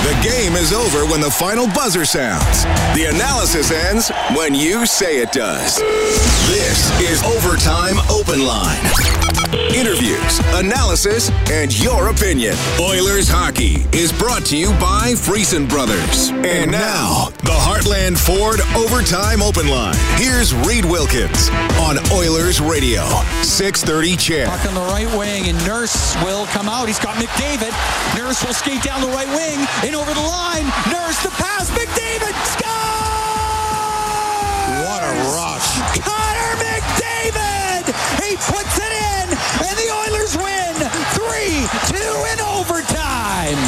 The game is over when the final buzzer sounds. The analysis ends when you say it does. This is Overtime Open Line. Interviews, analysis, and your opinion. Oilers hockey is brought to you by Friesen Brothers. And now, the Heartland Ford Overtime Open Line. Here's Reed Wilkins on Oilers Radio, 630 CHED. Puck on the right wing, and Nurse will come out. He's got McDavid. Nurse will skate down the right wing and over the line. Nurse the pass. McDavid scores! What a rush. Connor McDavid! He puts it in, and the Oilers win 3 2 in overtime.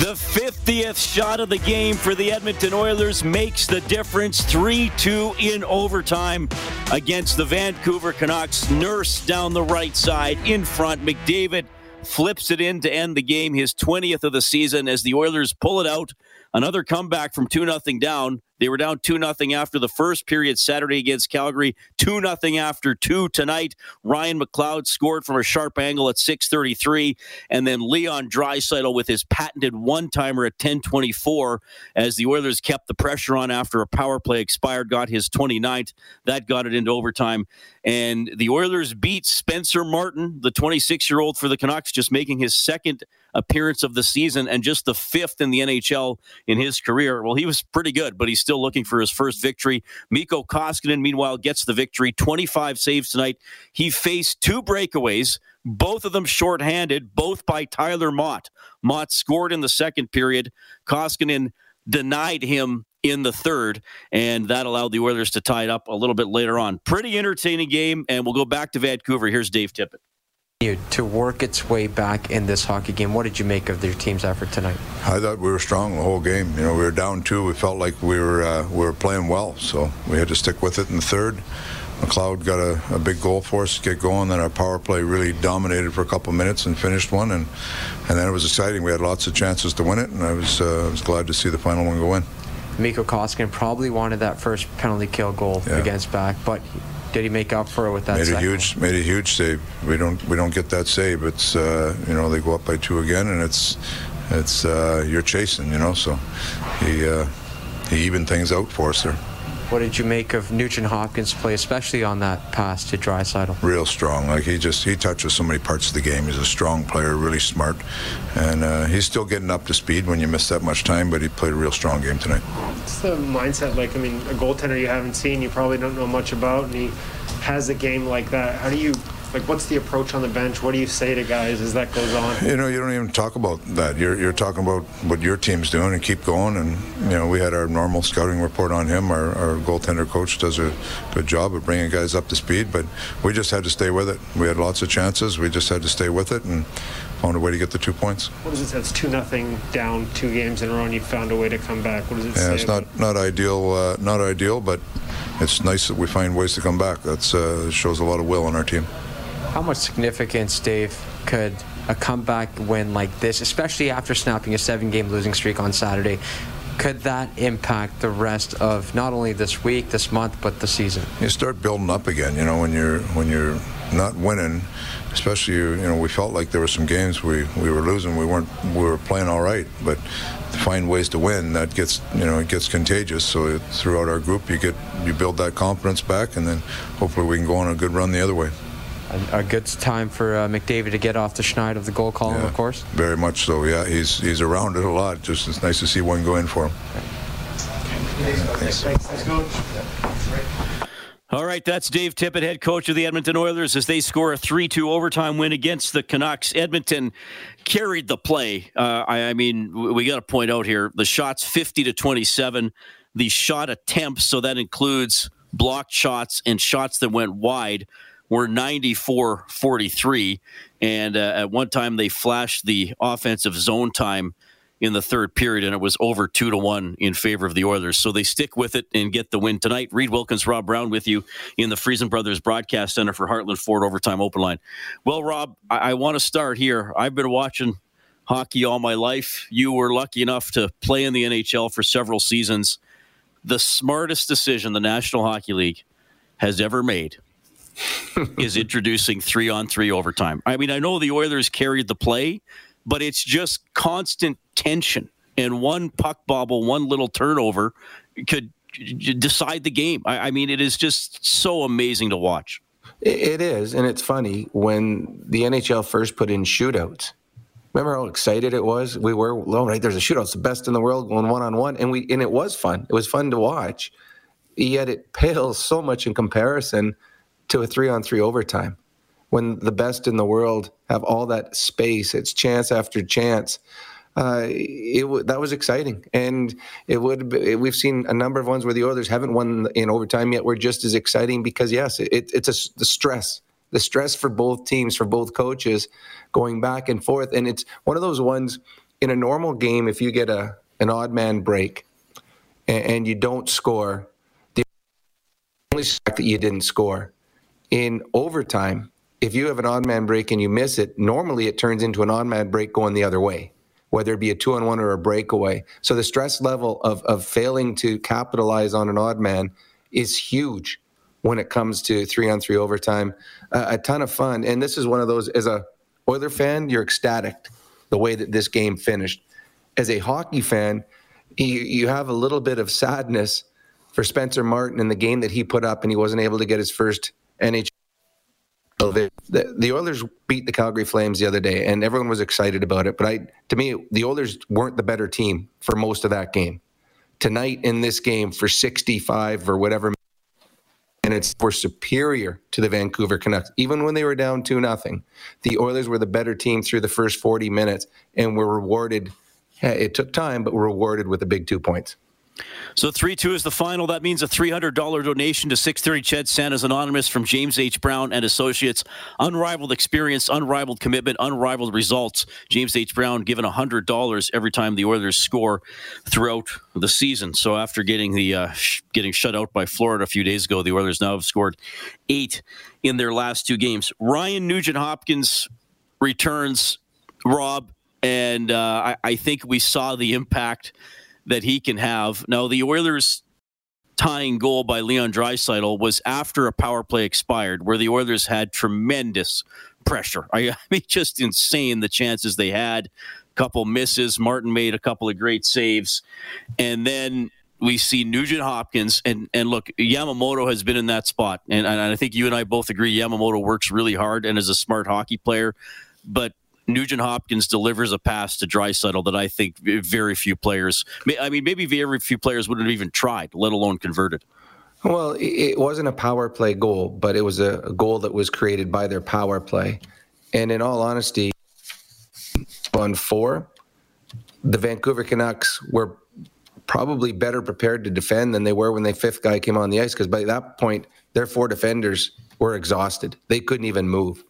The 50th shot of the game for the Edmonton Oilers makes the difference 3 2 in overtime against the Vancouver Canucks. Nurse down the right side in front. McDavid flips it in to end the game, his 20th of the season, as the Oilers pull it out. Another comeback from 2 0 down. They were down 2 0 after the first period Saturday against Calgary, 2 0 after 2 tonight. Ryan McLeod scored from a sharp angle at 633, and then Leon Draisaitl with his patented one-timer at 1024 as the Oilers kept the pressure on after a power play expired, got his 29th. That got it into overtime. And the Oilers beat Spencer Martin, the 26-year-old for the Canucks, just making his second appearance of the season and just the fifth in the NHL in his career. Well, he was pretty good, but he's still looking for his first victory. Mikko Koskinen, meanwhile, gets the victory, 25 saves tonight. He faced two breakaways, both of them shorthanded, both by Tyler Motte. Motte scored in the second period. Koskinen denied him in the third, and that allowed the Oilers to tie it up a little bit later on. Pretty entertaining game, and we'll go back to Vancouver. Here's Dave Tippett to work its way back in this hockey game. What did you make of their team's effort tonight? I thought we were strong the whole game. You know, we were down two. We felt like we were uh, we were playing well, so we had to stick with it in the third. McLeod got a, a, big goal for us to get going. Then our power play really dominated for a couple minutes and finished one, and and then it was exciting. We had lots of chances to win it, and I was uh, I was glad to see the final one go in. Mikko Koskinen probably wanted that first penalty kill goal yeah. against back, but did he make up for it with that? Made second? a huge, made a huge save. We don't, we don't get that save. It's, uh, you know, they go up by two again, and it's, it's, uh, you're chasing, you know. So he, uh, he evened things out for us there. What did you make of Nugent Hopkins' play, especially on that pass to Draisaitl? Real strong. Like he just he touches so many parts of the game. He's a strong player, really smart, and uh, he's still getting up to speed when you miss that much time. But he played a real strong game tonight. What's the mindset like? I mean, a goaltender you haven't seen, you probably don't know much about, and he has a game like that. How do you like what's the approach on the bench? What do you say to guys as that goes on? You know, you don't even talk about that. You're, you're talking about what your team's doing and keep going. And you know, we had our normal scouting report on him. Our, our goaltender coach does a good job of bringing guys up to speed, but we just had to stay with it. We had lots of chances. We just had to stay with it and found a way to get the two points. What does it say? It's two nothing down two games in a row, and you found a way to come back. What does it yeah, say? it's not not ideal, uh, not ideal, but it's nice that we find ways to come back. That uh, shows a lot of will on our team. How much significance, Dave, could a comeback win like this, especially after snapping a seven game losing streak on Saturday, could that impact the rest of not only this week, this month, but the season? You start building up again. You know, when you're when you're not winning, especially you know, we felt like there were some games we, we were losing. We weren't we were playing all right, but to find ways to win, that gets you know it gets contagious. So throughout our group, you get you build that confidence back, and then hopefully we can go on a good run the other way a, a good time for uh, McDavid to get off the schneid of the goal column, yeah, of course. Very much so. Yeah, he's he's around it a lot. Just it's nice to see one go in for him. Thanks. Thanks. Thanks, All right, that's Dave Tippett, head coach of the Edmonton Oilers, as they score a 3 2 overtime win against the Canucks. Edmonton carried the play. Uh, I, I, mean, we got to point out here the shots 50 to 27, the shot attempts, so that includes blocked shots and shots that went wide, were 94 43. And uh, at one time, they flashed the offensive zone time in the third period, and it was over two to one in favor of the Oilers. So they stick with it and get the win tonight. Reed Wilkins, Rob Brown with you in the Friesen Brothers Broadcast Center for Heartland Ford Overtime Open Line. Well, Rob, I, I want to start here. I've been watching hockey all my life. You were lucky enough to play in the NHL for several seasons. The smartest decision the National Hockey League has ever made is introducing three on three overtime. I mean, I know the Oilers carried the play, but it's just constant tension. And one puck bobble, one little turnover could decide the game. I, I mean, it is just so amazing to watch. It is. And it's funny when the NHL first put in shootouts. Remember how excited it was? We were, oh, right, there's a shootout. It's the best in the world going one on one. And we and it was fun. It was fun to watch. Yet it pales so much in comparison to a three on three overtime when the best in the world have all that space. It's chance after chance. Uh, it that was exciting, and it would. Be, we've seen a number of ones where the Oilers haven't won in overtime yet. Were just as exciting because yes, it, it's a, the stress, the stress for both teams, for both coaches, going back and forth, and it's one of those ones in a normal game. If you get a an odd man break and, and you don't score, the only fact that you didn't score in overtime if you have an odd man break and you miss it, normally it turns into an odd man break going the other way, whether it be a two on one or a breakaway. So the stress level of, of failing to capitalize on an odd man is huge when it comes to three on three overtime. Uh, a ton of fun. And this is one of those, as a Oiler fan, you're ecstatic the way that this game finished. As a hockey fan, you, you have a little bit of sadness for Spencer Martin in the game that he put up and he wasn't able to get his first NHL the, the, Oilers beat the Calgary Flames the other day, and everyone was excited about it. But I, to me, the Oilers weren't the better team for most of that game. Tonight in this game, for 65 or whatever and minutes, were superior to the Vancouver Canucks, even when they were down two nothing. The Oilers were the better team through the first 40 minutes, and were rewarded. It took time, but were rewarded with the big two points. So 3 2 is the final. That means a $300 donation to 630 Ched Santa's Anonymous from James H. Brown and Associates. Unrivaled experience, unrivaled commitment, unrivaled results. James H. Brown given $100 every time the Oilers score throughout the season. So after getting the uh, sh- getting shut out by Florida a few days ago, the Oilers now have scored eight in their last two games. Ryan Nugent Hopkins returns, Rob, and uh, I-, I think we saw the impact – that he can have. Now, the Oilers tying goal by Leon Draisaitl was after a power play expired, where the Oilers had tremendous pressure. I, I mean, just insane the chances they had. Couple misses. Martin made a couple of great saves, and then we see Nugent Hopkins and and look, Yamamoto has been in that spot, and, and I think you and I both agree Yamamoto works really hard and is a smart hockey player, but Nugent Hopkins delivers a pass to Draisaitl that I think very few players, I mean, maybe very few players wouldn't have even tried, let alone converted. Well, it wasn't a power play goal, but it was a goal that was created by their power play. And in all honesty, on four, the Vancouver Canucks were probably better prepared to defend than they were when the fifth guy came on the ice because by that point, their four defenders were exhausted. They couldn't even move.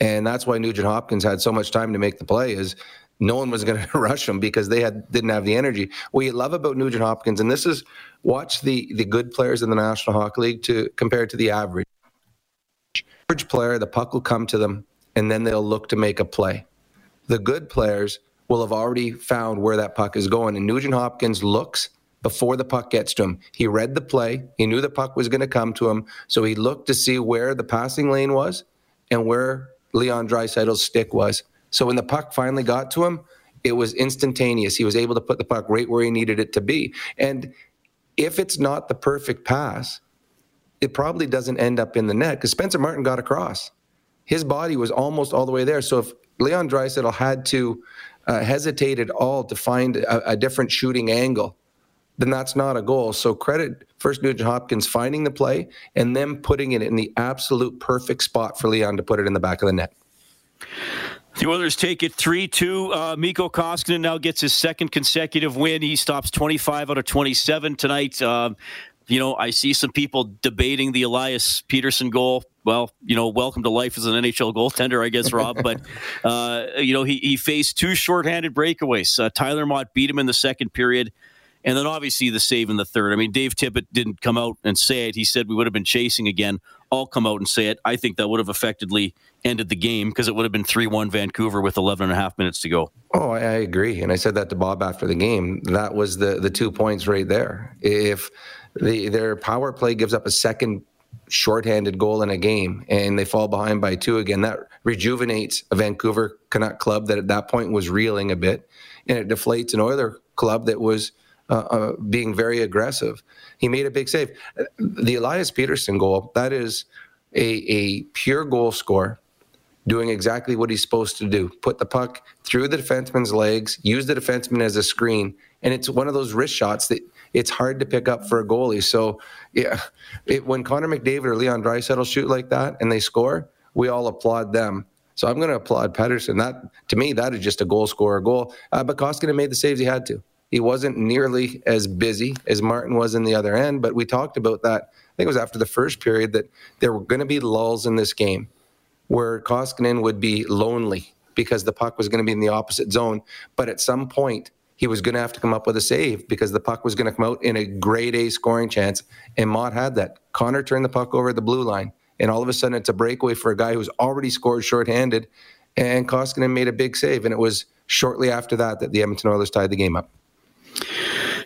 And that's why Nugent Hopkins had so much time to make the play is no one was going to rush him because they had didn't have the energy. What you love about Nugent Hopkins, and this is watch the the good players in the National Hockey League to compare to the average. Average player, the puck will come to them, and then they'll look to make a play. The good players will have already found where that puck is going, and Nugent Hopkins looks before the puck gets to him. He read the play. He knew the puck was going to come to him, so he looked to see where the passing lane was and where Leon Draisaitl's stick was. So when the puck finally got to him, it was instantaneous. He was able to put the puck right where he needed it to be. And if it's not the perfect pass, it probably doesn't end up in the net because Spencer Martin got across. His body was almost all the way there. So if Leon Draisaitl had to uh, hesitate at all to find a, a different shooting angle, then that's not a goal. So credit first Nugent Hopkins finding the play and then putting it in the absolute perfect spot for Leon to put it in the back of the net. The Oilers take it 3 2. Uh, Mikko Koskinen now gets his second consecutive win. He stops 25 out of 27 tonight. Uh, you know, I see some people debating the Elias Pettersson goal. well, you know, welcome to life as an NHL goaltender, I guess, Rob. but uh, you know, he he faced two shorthanded breakaways. Uh, Tyler Motte beat him in the second period. And then obviously the save in the third. I mean, Dave Tippett didn't come out and say it. He said we would have been chasing again. I'll come out and say it. I think that would have effectively ended the game because it would have been 3 1 Vancouver with 11 and a half minutes to go. Oh, I agree. And I said that to Bob after the game. That was the, the two points right there. If the, their power play gives up a second shorthanded goal in a game and they fall behind by two again, that rejuvenates a Vancouver Canuck club that at that point was reeling a bit. And it deflates an Oiler club that was uh, uh, being very aggressive. He made a big save. The Elias Pettersson goal, that is a, a pure goal score doing exactly what he's supposed to do put the puck through the defenseman's legs, use the defenseman as a screen. And it's one of those wrist shots that it's hard to pick up for a goalie. So, yeah, it, when Connor McDavid or Leon Draisaitl shoot like that and they score, we all applaud them. So I'm going to applaud Pettersson. That to me, that is just a goal scorer goal. Uh, but Koskinen made the saves he had to. He wasn't nearly as busy as Martin was in the other end, but we talked about that. I think it was after the first period that there were going to be lulls in this game where Koskinen would be lonely because the puck was going to be in the opposite zone. But at some point, he was going to have to come up with a save because the puck was going to come out in a grade A scoring chance. And Motte had that. Connor turned the puck over at the blue line. And all of a sudden, it's a breakaway for a guy who's already scored shorthanded. And Koskinen made a big save. And it was shortly after that that the Edmonton Oilers tied the game up.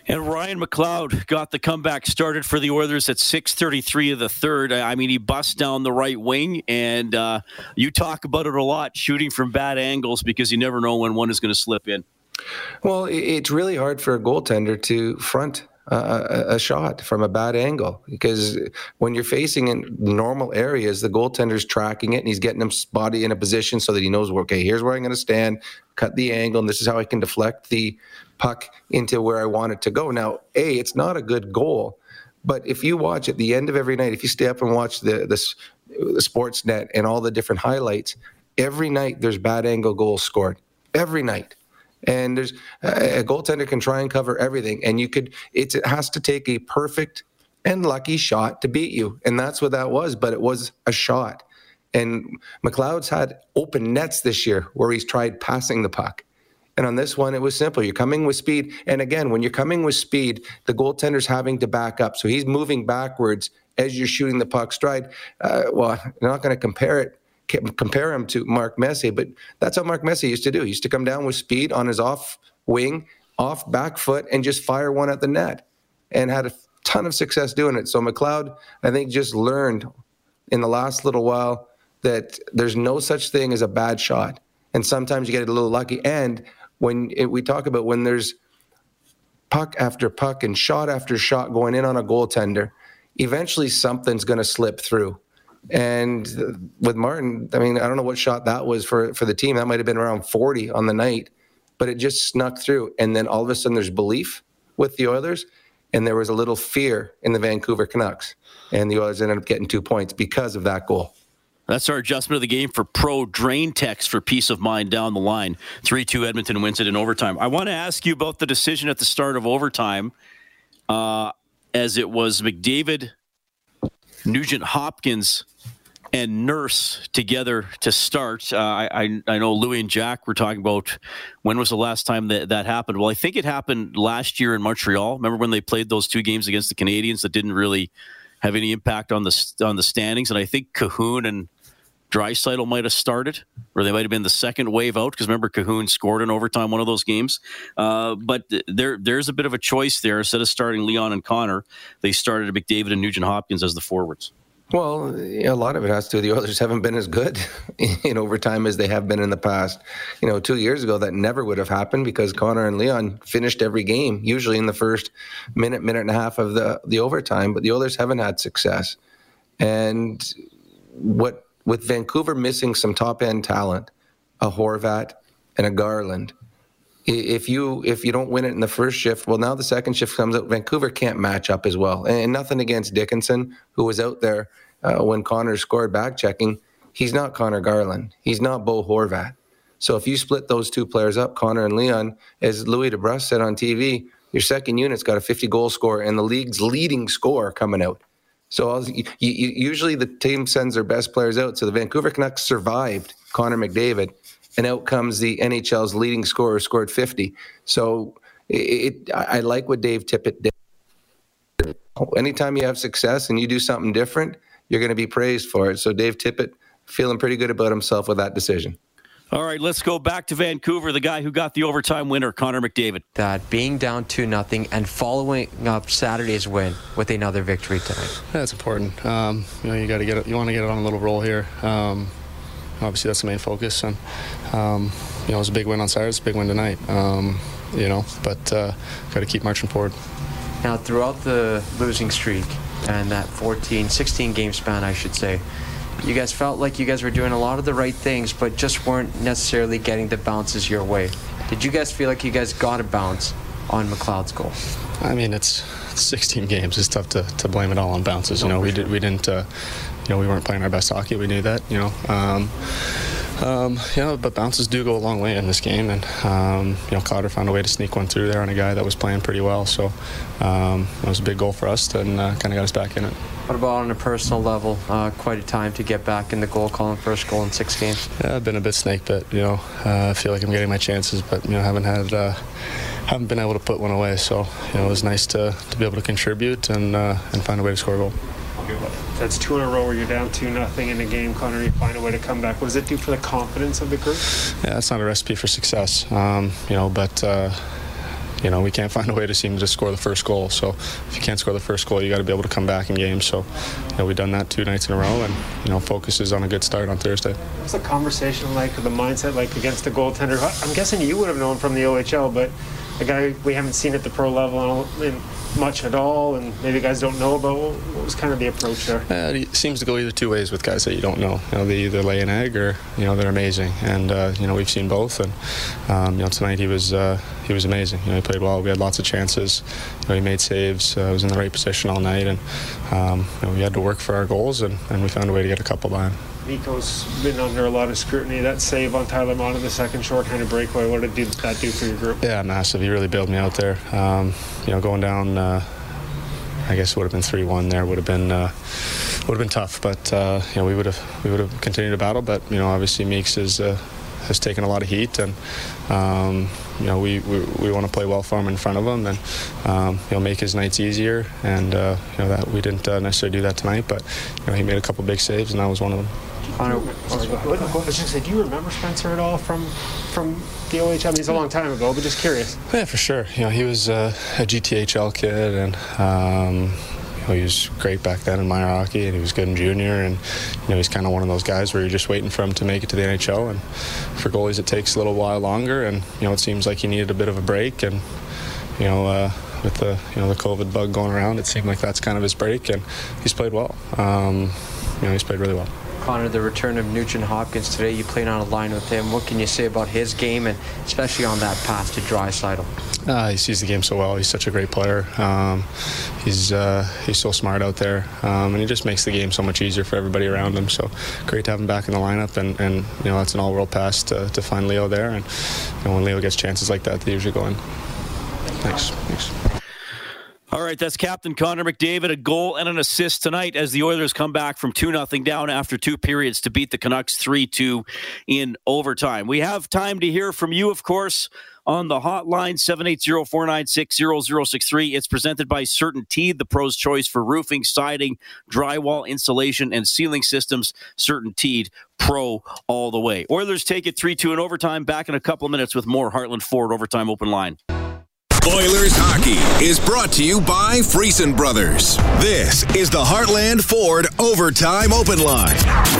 And Ryan McLeod got the comeback started for the Oilers at 6:33 of the third. I mean, he busts down the right wing, and uh, you talk about it a lot, shooting from bad angles because you never know when one is going to slip in. Well, it's really hard for a goaltender to front a, a, shot from a bad angle because when you're facing in normal areas, the goaltender's tracking it and he's getting his body in a position so that he knows, okay, here's where I'm going to stand, cut the angle, and this is how I can deflect the puck into where I want it to go. Now, A, it's not a good goal, but if you watch at the end of every night, if you stay up and watch the, the, the Sportsnet and all the different highlights, every night there's bad angle goals scored. Every night and there's a goaltender can try and cover everything, and you could it has to take a perfect and lucky shot to beat you, and that's what that was. But it was a shot, and McLeod's had open nets this year where he's tried passing the puck. And on this one, it was simple. You're coming with speed. And again, when you're coming with speed, the goaltender's having to back up. So he's moving backwards as you're shooting the puck stride. Uh, well, I'm not going to compare it compare him to Mark Messier, but that's how Mark Messier used to do. He used to come down with speed on his off wing, off back foot, and just fire one at the net, and had a ton of success doing it. So McLeod, I think, just learned in the last little while that there's no such thing as a bad shot, and sometimes you get a little lucky. And when it, we talk about when there's puck after puck and shot after shot going in on a goaltender, eventually something's going to slip through and with Martin, I mean, I don't know what shot that was for for the team. That might have been around 40 on the night, but it just snuck through. And then all of a sudden, there's belief with the Oilers, and there was a little fear in the Vancouver Canucks, and the Oilers ended up getting two points because of that goal. That's our adjustment of the game for Pro Drain Text for peace of mind down the line. 3 2 Edmonton wins it in overtime. I want to ask you about the decision at the start of overtime, uh, as it was McDavid, Nugent Hopkins, and Nurse together to start. Uh, I, I know Louie and Jack were talking about when was the last time that that happened. Well, I think it happened last year in Montreal. Remember when they played those two games against the Canadiens that didn't really have any impact on the on the standings? And I think Kahun and Draisaitl might have started, or they might have been the second wave out because remember Kahun scored in overtime one of those games. Uh, but there there's a bit of a choice there. Instead of starting Leon and Connor, they started McDavid and Nugent Hopkins as the forwards. Well, a lot of it has to do. The Oilers haven't been as good in overtime as they have been in the past. You know, two years ago that never would have happened because Connor and Leon finished every game usually in the first minute, minute and a half of the the overtime. But the Oilers haven't had success, and what with Vancouver missing some top end talent, a Horvat and a Garland. If you if you don't win it in the first shift, well, now the second shift comes out. Vancouver can't match up as well, and nothing against Dickinson, who was out there uh, when Connor scored back checking, he's not Connor Garland. He's not Bo Horvat. So if you split those two players up, Connor and Leon, as Louie DeBrusk said on TV, your second unit's got a 50 goal score and the league's leading score coming out. So you, you, usually the team sends their best players out. So the Vancouver Canucks survived Connor McDavid, and out comes the NHL's leading scorer, scored 50. So it, it, I like what Dave Tippett did. Anytime you have success and you do something different, you're going to be praised for it. So Dave Tippett feeling pretty good about himself with that decision. All right, let's go back to Vancouver. The guy who got the overtime winner, Connor McDavid. That being down two nothing and following up Saturday's win with another victory tonight. That's important. Um, you know, you got to get it. You want to get it on a little roll here. Um, obviously, that's the main focus. And um, you know, it was a big win on Saturday. It's a big win tonight. Um, you know, but uh, got to keep marching forward. Now, throughout the losing streak and that 14, 16 game span, I should say you guys felt like you guys were doing a lot of the right things, but just weren't necessarily getting the bounces your way. Did you guys feel like you guys got a bounce on McLeod's goal? I mean, it's 16 games. It's tough to, to blame it all on bounces. You know, we did we didn't. Uh, you know, we weren't playing our best hockey. We knew that. You know. Um, um, you know, but bounces do go a long way in this game, and um, you know, Cotter found a way to sneak one through there on a guy that was playing pretty well. So um, it was a big goal for us, and uh, kind of got us back in it. What about on a personal level? Uh, quite a time to get back in the goal column, first goal in six games. Yeah, I've been a bit snake bit. You know, uh, I feel like I'm getting my chances, but you know, haven't had. Uh, haven't been able to put one away, so you know it was nice to, to be able to contribute and uh, and find a way to score a goal. That's two in a row where you're down two nothing in a game, Connor. You find a way to come back. What does it do for the confidence of the group? Yeah, that's not a recipe for success, um, you know. But uh, you know, we can't find a way to seem to score the first goal. So if you can't score the first goal, you got to be able to come back in games. So, you know, we've done that two nights in a row, and you know, focus is on a good start on Thursday. What's the conversation like, the mindset like against the goaltender? I'm guessing you would have known from the OHL, but a guy we haven't seen at the pro level much at all, and maybe guys don't know about. What was kind of the approach there? Uh, it seems to go either two ways with guys that you don't know. You know, they either lay an egg or you know they're amazing, and uh, you know we've seen both. And um, you know tonight he was uh, he was amazing. You know he played well. We had lots of chances. You know he made saves. Uh, was in the right position all night, and um, you know, we had to work for our goals, and, and we found a way to get a couple by him. Mikko's been under a lot of scrutiny. That save on Tyler Motte in the second short-handed breakaway, what did that do for your group? Yeah, massive. He really bailed me out there. Um, you know, going down, uh, I guess it would have been three-one. There would have been uh, would have been tough, but uh, you know, we would have we would have continued to battle. But you know, obviously Meeks is uh, has taken a lot of heat, and um, you know we, we, we want to play well for him in front of him, and um, you know make his nights easier. And uh, you know that we didn't uh, necessarily do that tonight, but you know he made a couple big saves, and that was one of them. Connor, I was just say, do you remember Spencer at all from from the OHL? I mean, it's a long time ago, but just curious. Yeah, for sure. You know, he was uh, a GTHL kid, and um, you know, he was great back then in minor hockey, and he was good in junior. And you know, he's kind of one of those guys where you're just waiting for him to make it to the NHL. And for goalies, it takes a little while longer. And you know, it seems like he needed a bit of a break. And you know. Uh, with the you know the COVID bug going around, it seemed like that's kind of his break, and he's played well. Um, you know, he's played really well. Connor, the return of Nugent Hopkins today, you played on a line with him. What can you say about his game and especially on that pass to Draisaitl? Uh, he sees the game so well. He's such a great player. Um, he's uh, he's so smart out there, um, and he just makes the game so much easier for everybody around him. So great to have him back in the lineup, and, and you know that's an all-world pass to, to find Leo there. And you know, when Leo gets chances like that, they usually go in. Thanks. Thanks. All right, that's Captain Connor McDavid, a goal and an assist tonight as the Oilers come back from 2 0 down after two periods to beat the Canucks 3 2 in overtime. We have time to hear from you, of course, on the hotline 780 496 0063. It's presented by CertainTeed, the pro's choice for roofing, siding, drywall, insulation, and ceiling systems. CertainTeed Pro all the way. Oilers take it 3 2 in overtime. Back in a couple of minutes with more Heartland Ford Overtime Open Line. Oilers Hockey is brought to you by Friesen Brothers. This is the Heartland Ford Overtime Open Line.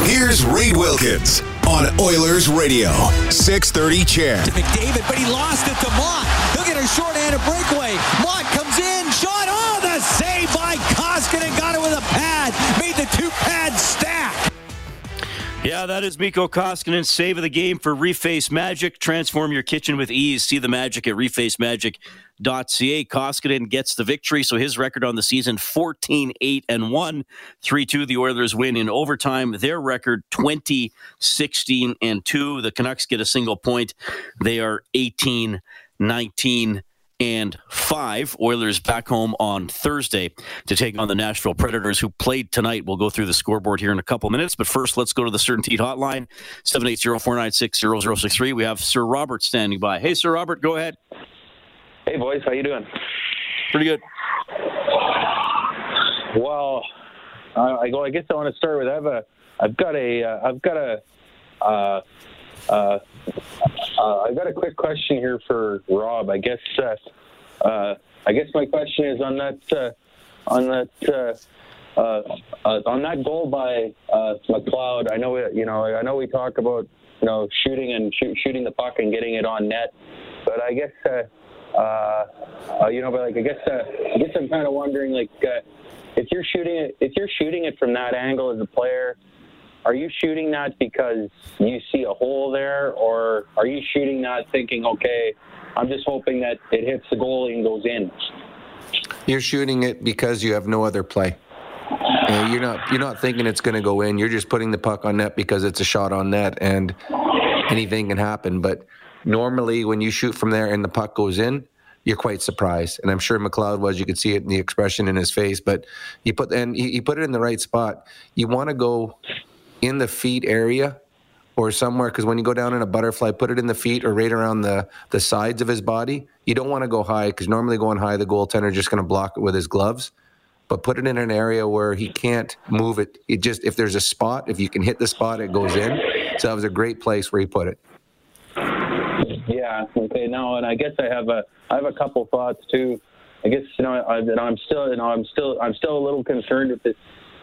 Here's Reed Wilkins on Oilers Radio, 630 CHED. To McDavid, but he lost it to Motte. He'll get a short-handed breakaway. Motte comes in, shot. Oh, the save by Koskinen. Got it with a pad. Made the two pads stack. Yeah, that is Mikko Koskinen's save of the game for Reface Magic. Transform your kitchen with ease. See the magic at refacemagic.ca. Koskinen gets the victory, so his record on the season 14 8 and 1. 3 2. The Oilers win in overtime. Their record 20 16 and 2. The Canucks get a single point. They are 18 19 and five. Oilers back home on Thursday to take on the Nashville Predators, who played tonight. We'll go through the scoreboard here in a couple minutes, but first, let's go to the CertainTeed hotline 780-496-0063. We have Sir Robert standing by. Hey, Sir Robert, go ahead. Hey, boys, how you doing? Pretty good. Well, uh, I go. I guess I want to start with. I have a. I've got a. Uh, I've got a. Uh, uh, uh, I've got a quick question here for Rob. I guess. Uh, uh, I guess my question is on that. Uh, on that. Uh, uh, uh, on that goal by uh, McLeod. I know. You know. I know we talk about you know shooting and shoot, shooting the puck and getting it on net, but I guess. Uh, uh, you know, but like I guess uh, I guess I'm kind of wondering like uh, if you're shooting it if you're shooting it from that angle as a player, are you shooting that because you see a hole there, or are you shooting that thinking, okay, I'm just hoping that it hits the goalie and goes in? You're shooting it because you have no other play. You're not you're not thinking it's going to go in. You're just putting the puck on net because it's a shot on net, and anything can happen. But normally, when you shoot from there and the puck goes in, you're quite surprised. And I'm sure McLeod was. You could see it in the expression in his face. But you put and he put it in the right spot. You want to go in the feet area or somewhere because when you go down in a butterfly, put it in the feet or right around the the sides of his body. You don't want to go high because normally going high, the goaltender is just going to block it with his gloves. But put it in an area where he can't move it. It just if there's a spot, if you can hit the spot, it goes in. So that was a great place where he put it. Yeah. Okay. No, and I guess I have a I have a couple thoughts too. I guess you know I, I'm still you know I'm still I'm still a little concerned with this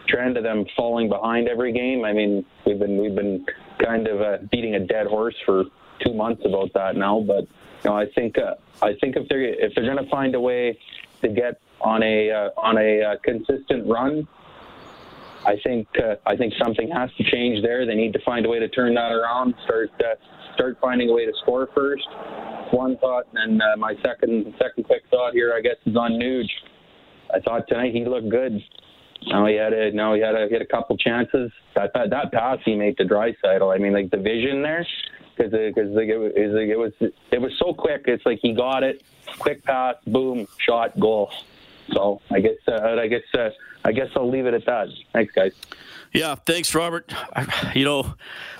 trend of them falling behind every game. I mean we've been we've been kind of uh, beating a dead horse for two months about that now, but you know I think uh, I think if they're if they're going to find a way to get on a uh, on a uh, consistent run. I think uh, I think something has to change there. They need to find a way to turn that around. Start uh, start finding a way to score first. One thought, and then uh, my second second quick thought here, I guess, is on Nuge. I thought tonight he looked good. Now he had a now he had a had a couple chances. That that, that pass he made to Draisaitl. I mean, like the vision there, because because like it, was, it was it was so quick. It's like he got it, quick pass, boom, shot, goal. So I guess uh, I guess uh, I guess I'll leave it at that. Thanks, guys. Yeah, thanks, Robert. You know,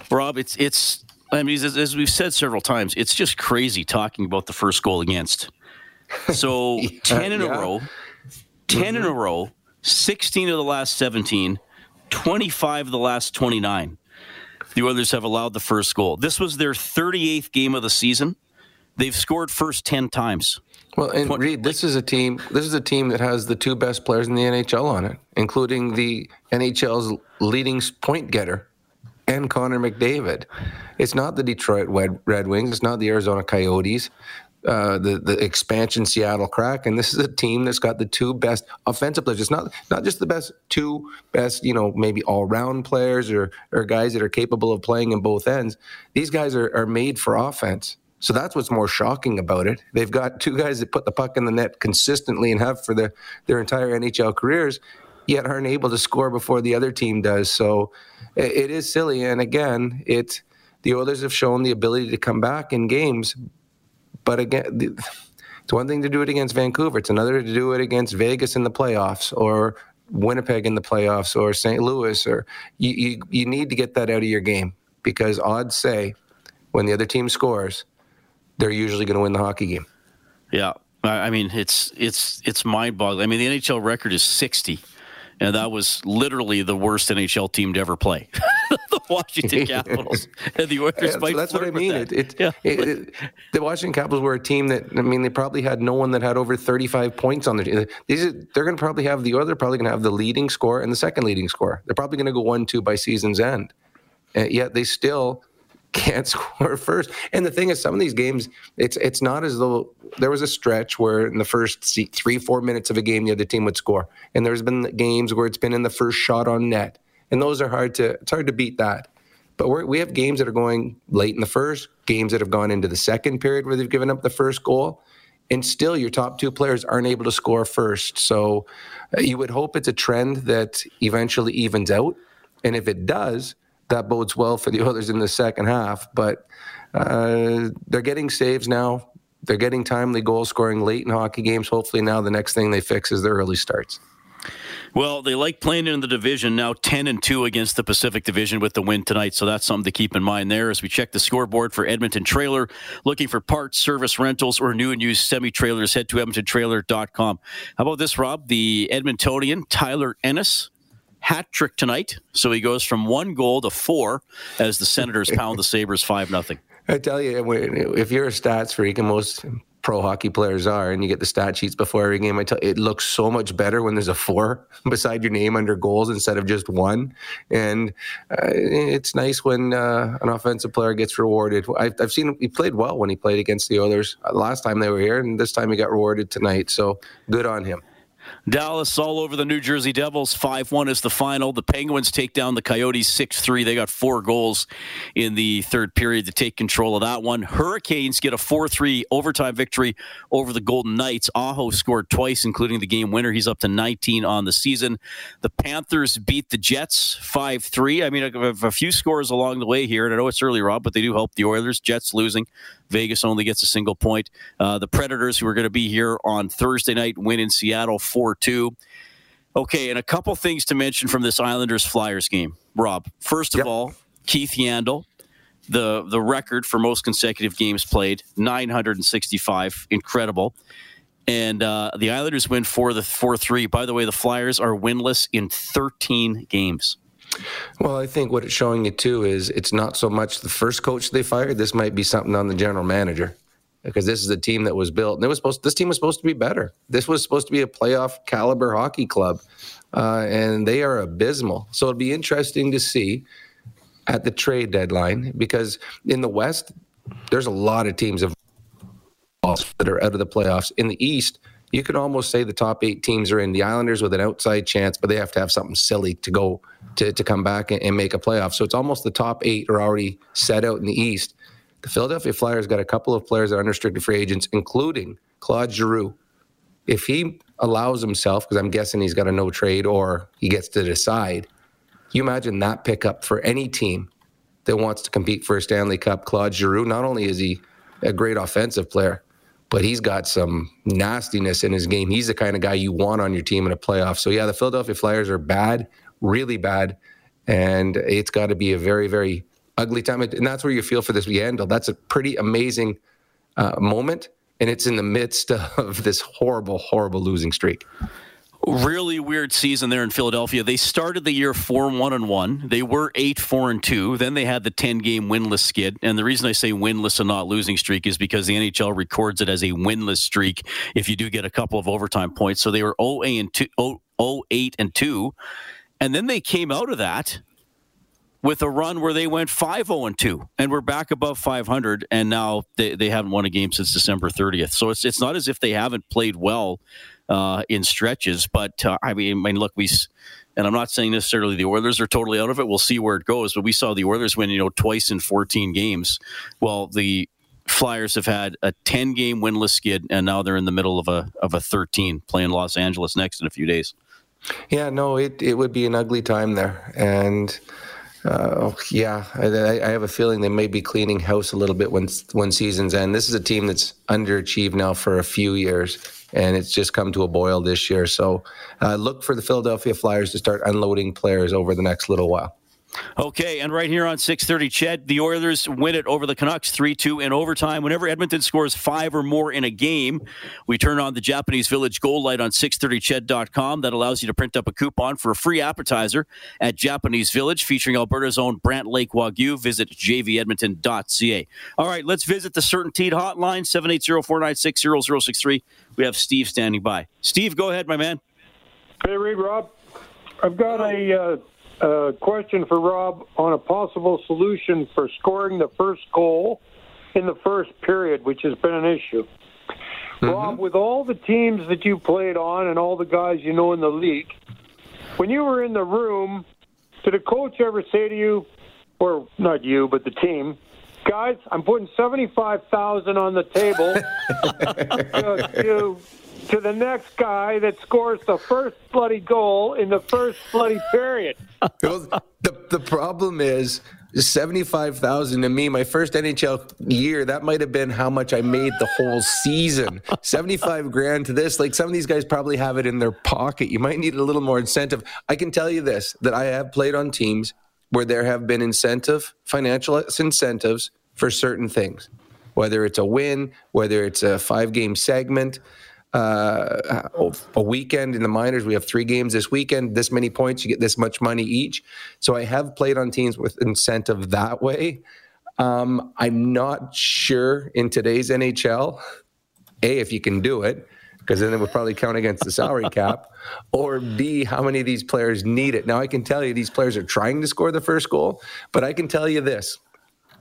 Rob, it's it's. I mean, as, as we've said several times, it's just crazy talking about the first goal against. So ten in yeah. a row, 10 in Mm-hmm. a row, sixteen of the last 17, 25 of the last twenty nine. The Oilers have allowed the first goal. This was their 38th game of the season. They've scored first 10 times. Well, and Reed, this is a team. This is a team that has the two best players in the NHL on it, including the NHL's leading point getter and Connor McDavid. It's not the Detroit Red, Wings. It's not the Arizona Coyotes. Uh, the the expansion Seattle Kraken. And this is a team that's got the two best offensive players. It's not not just the best two best, you know, maybe all round players or or guys that are capable of playing in both ends. These guys are are made for offense. So that's what's more shocking about it. They've got two guys that put the puck in the net consistently and have for their, their entire NHL careers, yet aren't able to score before the other team does. So it is silly. And again, it the Oilers have shown the ability to come back in games, but again, it's one thing to do it against Vancouver. It's another to do it against Vegas in the playoffs or Winnipeg in the playoffs or St. Louis. Or you, you, you need to get that out of your game because odds say when the other team scores, they're usually going to win the hockey game. Yeah, I mean it's it's it's mind-boggling. I mean the NHL record is 60, and that was literally the worst NHL team to ever play, the Washington Capitals, and the Oilers Yeah, that's what I mean. It, it, yeah. it, it- the Washington Capitals were a team that I mean they probably had no one that had over 35 points on their team. These are, they're going to probably have the other probably going to have the leading score and the second leading score. They're probably going to go one two by season's end, and yet they still can't score first. And the thing is, some of these games, it's it's not as though there was a stretch where in the first three four minutes of a game the other team would score, and there's been games where it's been in the first shot on net, and those are hard to it's hard to beat that. But we have games that are going late in the first, games that have gone into the second period where they've given up the first goal, and still your top two players aren't able to score first. So uh, you would hope it's a trend that eventually evens out, and if it does, that bodes well for the Oilers in the second half. But uh, they're getting saves now. They're getting timely goal scoring late in hockey games. Hopefully, now the next thing they fix is their early starts. Well, they like playing in the division now 10 and 2 against the Pacific Division with the win tonight. So that's something to keep in mind there as we check the scoreboard for Edmonton Trailer. Looking for parts, service, rentals, or new and used semi trailers, head to EdmontonTrailer.com. How about this, Rob? The Edmontonian Tyler Ennis hat trick tonight. So he goes from one goal to four as the Senators pound the Sabres 5 0. I tell you, if you're a stats freak, and most pro hockey players are, and you get the stat sheets before every game. I tell you, it looks so much better when there's a four beside your name under goals instead of just one. And uh, it's nice when uh, an offensive player gets rewarded. I've, I've seen he played well when he played against the Oilers last time they were here, and this time he got rewarded tonight. So good on him. Dallas all over the New Jersey Devils. 5 1 is the final. The Penguins take down the Coyotes 6 3. They got four goals in the third period to take control of that one. Hurricanes get a 4 3 overtime victory over the Golden Knights. Aho scored twice, including the game winner. He's up to 19 on the season. The Panthers beat the Jets 5 3. I mean, a, a few scores along the way here, and I know it's early, Rob, but they do help the Oilers. Jets losing. Vegas only gets a single point. Uh, the Predators, who are going to be here on Thursday night, win in Seattle 4 2. Okay, and a couple things to mention from this Islanders Flyers game, Rob. First of yep. all, Keith Yandle, the the record for most consecutive games played, 965, incredible. And uh, the Islanders win for the four three. By the way, the Flyers are winless in 13 games. Well, I think what it's showing you too is it's not so much the first coach they fired. This might be something on the general manager because this is a team that was built. And it was supposed. This team was supposed to be better. This was supposed to be a playoff caliber hockey club, uh, and they are abysmal. So it'll be interesting to see at the trade deadline because in the West, there's a lot of teams of that are out of the playoffs. In the East, you could almost say the top eight teams are in the Islanders with an outside chance, but they have to have something silly to go to, to come back and, and make a playoff. So it's almost the top eight are already set out in the East. The Philadelphia Flyers got a couple of players that are unrestricted free agents, including Claude Giroux. If he allows himself, because I'm guessing he's got a no trade or he gets to decide, you imagine that pickup for any team that wants to compete for a Stanley Cup. Claude Giroux, not only is he a great offensive player, but he's got some nastiness in his game. He's the kind of guy you want on your team in a playoff. So yeah, the Philadelphia Flyers are bad, really bad, and it's got to be a very, very ugly time. And that's where you feel for this Yandle. That's a pretty amazing uh, moment, and it's in the midst of this horrible, horrible losing streak really weird season there in Philadelphia. They started the year 4 1 and 1. They were 8 4 and 2. Then they had the 10 game winless skid. And the reason I say winless and not losing streak is because the NHL records it as a winless streak if you do get a couple of overtime points. So they were 0 and 2 0 8 and 2. And then they came out of that with a run where they went 5 0 2 and we're back above 500 and now they, they haven't won a game since December 30th. So it's it's not as if they haven't played well uh, in stretches. But uh, I mean, I mean, look, we and I'm not saying necessarily the Oilers are totally out of it. We'll see where it goes. But we saw the Oilers win, you know, twice in 14 games. Well, the Flyers have had a 10 game winless skid, and now they're in the middle of a of a 13 playing Los Angeles next in a few days. Yeah, no, it it would be an ugly time there, and. Uh, yeah, I, I, have a feeling they may be cleaning house a little bit when when seasons end. This is a team that's underachieved now for a few years, and it's just come to a boil this year. So uh, look for the Philadelphia Flyers to start unloading players over the next little while. Okay, and right here on 6:30, CHED, the Oilers win it over the Canucks 3-2 in overtime. Whenever Edmonton scores five or more in a game, we turn on the Japanese Village Gold Light on 630ched.com. That allows you to print up a coupon for a free appetizer at Japanese Village, featuring Alberta's own Brant Lake Wagyu. Visit jvedmonton.ca. All right, let's visit the CertainTeed hotline 780-496-0063. We have Steve standing by. Steve, go ahead, my man. Hey, Reed, Rob. I've got a. Uh a question for Rob on a possible solution for scoring the first goal in the first period, which has been an issue. Mm-hmm. Rob, with all the teams that you played on and all the guys you know in the league, when you were in the room, did a coach ever say to you, or not you, but the team, guys, I'm putting seventy-five thousand on the table to, to to the next guy that scores the first bloody goal in the first bloody period. the, the problem is, 75,000 to me, my first NHL year, that might have been how much I made the whole season. 75 grand to this. Like some of these guys probably have it in their pocket. You might need a little more incentive. I can tell you this that I have played on teams where there have been incentive, financial incentives for certain things, whether it's a win, whether it's a five game segment uh, a weekend in the minors. We have three games this weekend. This many points, you get this much money each. So I have played on teams with incentive that way. Um, I'm not sure in today's NHL, a if you can do it, because then it would probably count against the salary cap, or b how many of these players need it. Now I can tell you these players are trying to score the first goal, but I can tell you this: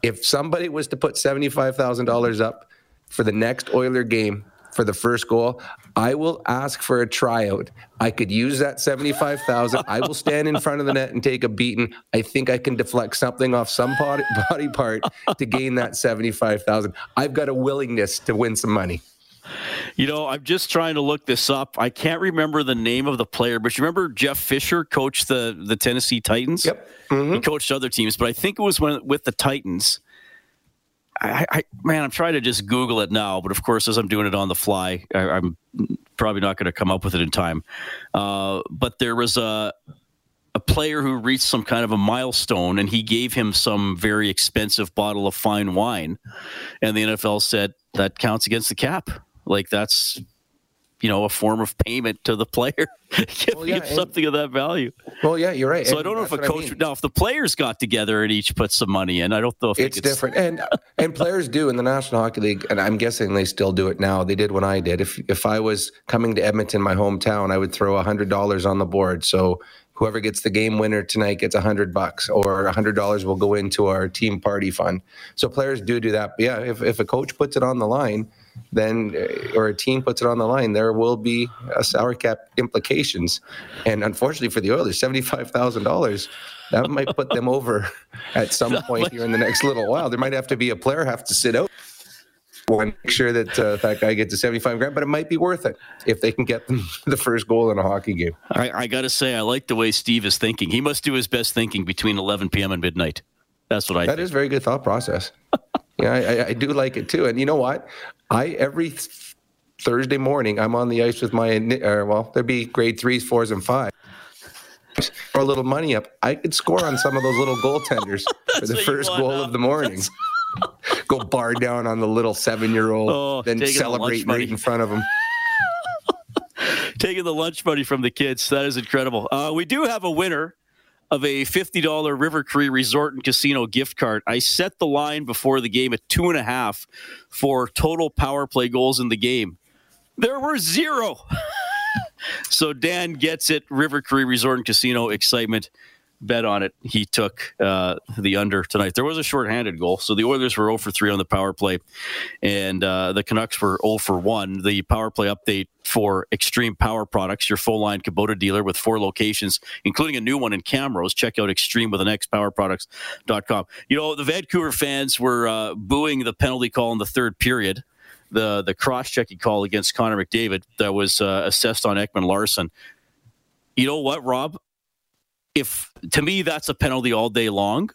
if somebody was to put seventy five thousand dollars up for the next Oiler game for the first goal, I will ask for a tryout. I could use that 75,000. I will stand in front of the net and take a beating. I think I can deflect something off some body, body part to gain that 75,000. I've got a willingness to win some money. You know, I'm just trying to look this up. I can't remember the name of the player, but you remember Jeff Fisher coached the the Tennessee Titans? Yep. Mm-hmm. He coached other teams, but I think it was when with the Titans I, I, man, I'm trying to just Google it now, but of course, as I'm doing it on the fly, I, am probably not going to come up with it in time. Uh, but there was a a player who reached some kind of a milestone, and he gave him some very expensive bottle of fine wine, and the NFL said that counts against the cap. Like that's you know a form of payment to the player, giving well, yeah, something of that value. Well, yeah, you're right. So and I don't know if a coach I mean. now if the players got together and each put some money in. I don't know if it's, different, and and players do in the National Hockey League, and I'm guessing they still do it now. They did when I did. If if I was coming to Edmonton, my hometown, I would throw a hundred dollars on the board. So whoever gets the game winner tonight gets a hundred bucks or a hundred dollars will go into our team party fund. So players do do that. But yeah, if, if a coach puts it on the line, then uh, or a team puts it on the line, there will be a salary cap implications. And unfortunately for the Oilers, seventy-five thousand dollars that might put them over at some point here in the next little while. There might have to be a player have to sit out and make sure that uh, that guy gets a 75 grand, but it might be worth it if they can get them the first goal in a hockey game. I, I got to say, I like the way Steve is thinking. He must do his best thinking between 11 p.m. and midnight. That's what I. That think. is very good thought process. yeah, I, I, do like it too. And you know what? I every Thursday morning I'm on the ice with my uh, well, there'd be grade threes, fours, and fives. For a little money up, I could score on some of those little goaltenders for the first goal of the morning. Go bar down on the little seven-year-old, oh, then celebrate the right in front of them. taking the lunch money from the kids. That is incredible. Uh, we do have a winner of a $50 River Cree Resort and Casino gift card. I set the line before the game at two and a half for total power play goals in the game. There were zero. so Dan gets it. River Cree Resort and Casino excitement bet on it. He took uh, the under tonight. There was a shorthanded goal, so the Oilers were 0 for 3 on the power play, and uh, the Canucks were 0 for 1. The power play update for Extreme Power Products, your full line Kubota dealer with four locations, including a new one in Camrose. Check out Extreme with an X powerproducts.com. You know, the Vancouver fans were uh, booing the penalty call in the third period. The the cross checking call against Connor McDavid that was uh, assessed on Ekman Larsson You know what, Rob? If to me that's a penalty all day long.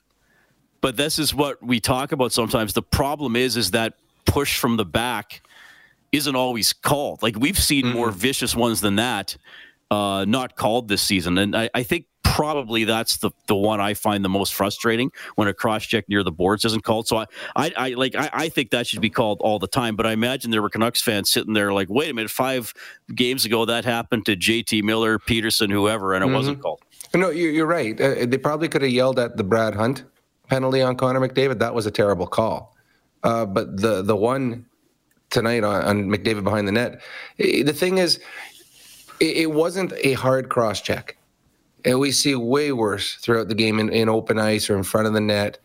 But this is what we talk about sometimes. The problem is is that push from the back isn't always called. Like we've seen mm-hmm. more vicious ones than that, uh, not called this season. And I, I, think probably that's the, the one I find the most frustrating when a cross check near the boards isn't called. So I, I, I like I, I, think that should be called all the time. But I imagine there were Canucks fans sitting there like, wait a minute, five games ago that happened to JT Miller, Pettersson, whoever, and it mm-hmm. wasn't called. No, you're right. Uh, they probably could have yelled at the Brad Hunt penalty on Connor McDavid. That was a terrible call. Uh, but the the one tonight on, on, McDavid behind the net, the thing is, it, it wasn't a hard cross check. And we see way worse throughout the game in, in, open ice or in front of the net.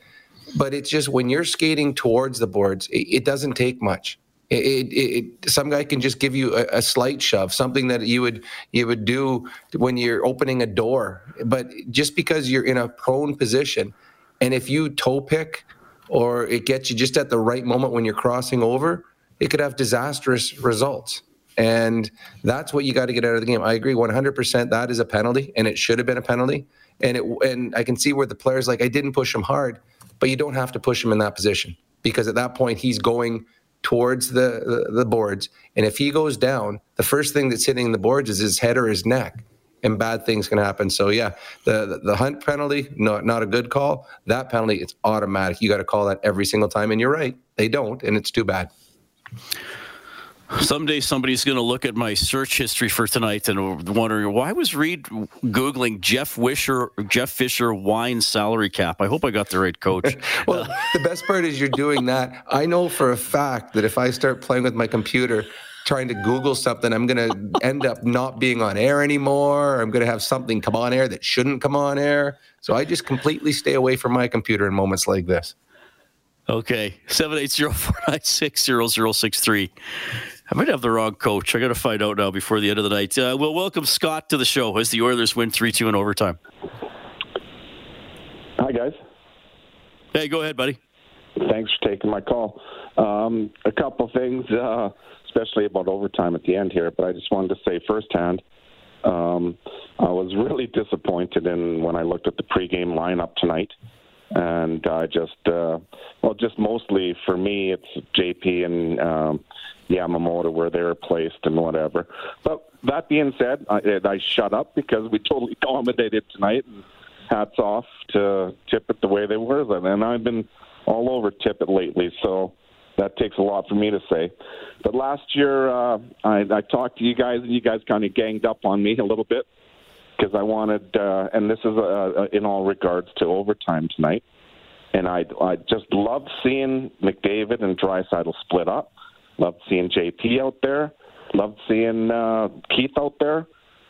But it's just when you're skating towards the boards, it, it doesn't take much. It, it, it, some guy can just give you a, a, slight shove, something that you would you would do when you're opening a door. But just because you're in a prone position, and if you toe pick or it gets you just at the right moment when you're crossing over, it could have disastrous results. And that's what you got to get out of the game. I agree 100%. That is a penalty, and it should have been a penalty. And it and I can see where the players like I didn't push him hard but you don't have to push him in that position because at that point he's going towards the, the, the boards. And if he goes down, the first thing that's hitting the boards is his head or his neck. And bad things can happen. So yeah, the, the hunt penalty, not not a good call. That penalty, it's automatic. You got to call that every single time. And you're right, they don't, and it's too bad. Someday somebody's going to look at my search history for tonight and wondering why was Reed googling Jeff Wisher, Jeff Fisher wine salary cap. I hope I got the right coach. well, the best part is you're doing that. I know for a fact that if I start playing with my computer, trying to Google something, I'm going to end up not being on air anymore. I'm going to have something come on air that shouldn't come on air. So I just completely stay away from my computer in moments like this. Okay, 780-496-0063. I might have the wrong coach. I got to find out now before the end of the night. Uh, we'll welcome Scott to the show as the Oilers win 3-2 in overtime. Hi, guys. Hey, go ahead, buddy. Thanks for taking my call. Um, a couple things, uh, especially about overtime at the end here, but I just wanted to say firsthand, um, I was really disappointed in when I looked at the pregame lineup tonight and I just uh, well, just mostly for me, it's JP and um, Yamamoto where they're placed and whatever. But that being said, I, I shut up because we totally dominated tonight. And hats off to Tippett the way they were, and I've been all over Tippett lately, so that takes a lot for me to say. But last year, uh, I, I talked to you guys, and you guys kind of ganged up on me a little bit because I wanted, uh, and this is uh, uh, in all regards to overtime tonight. And I, I just loved seeing McDavid and Draisaitl split up. Loved seeing JP out there. Loved seeing uh, Keith out there.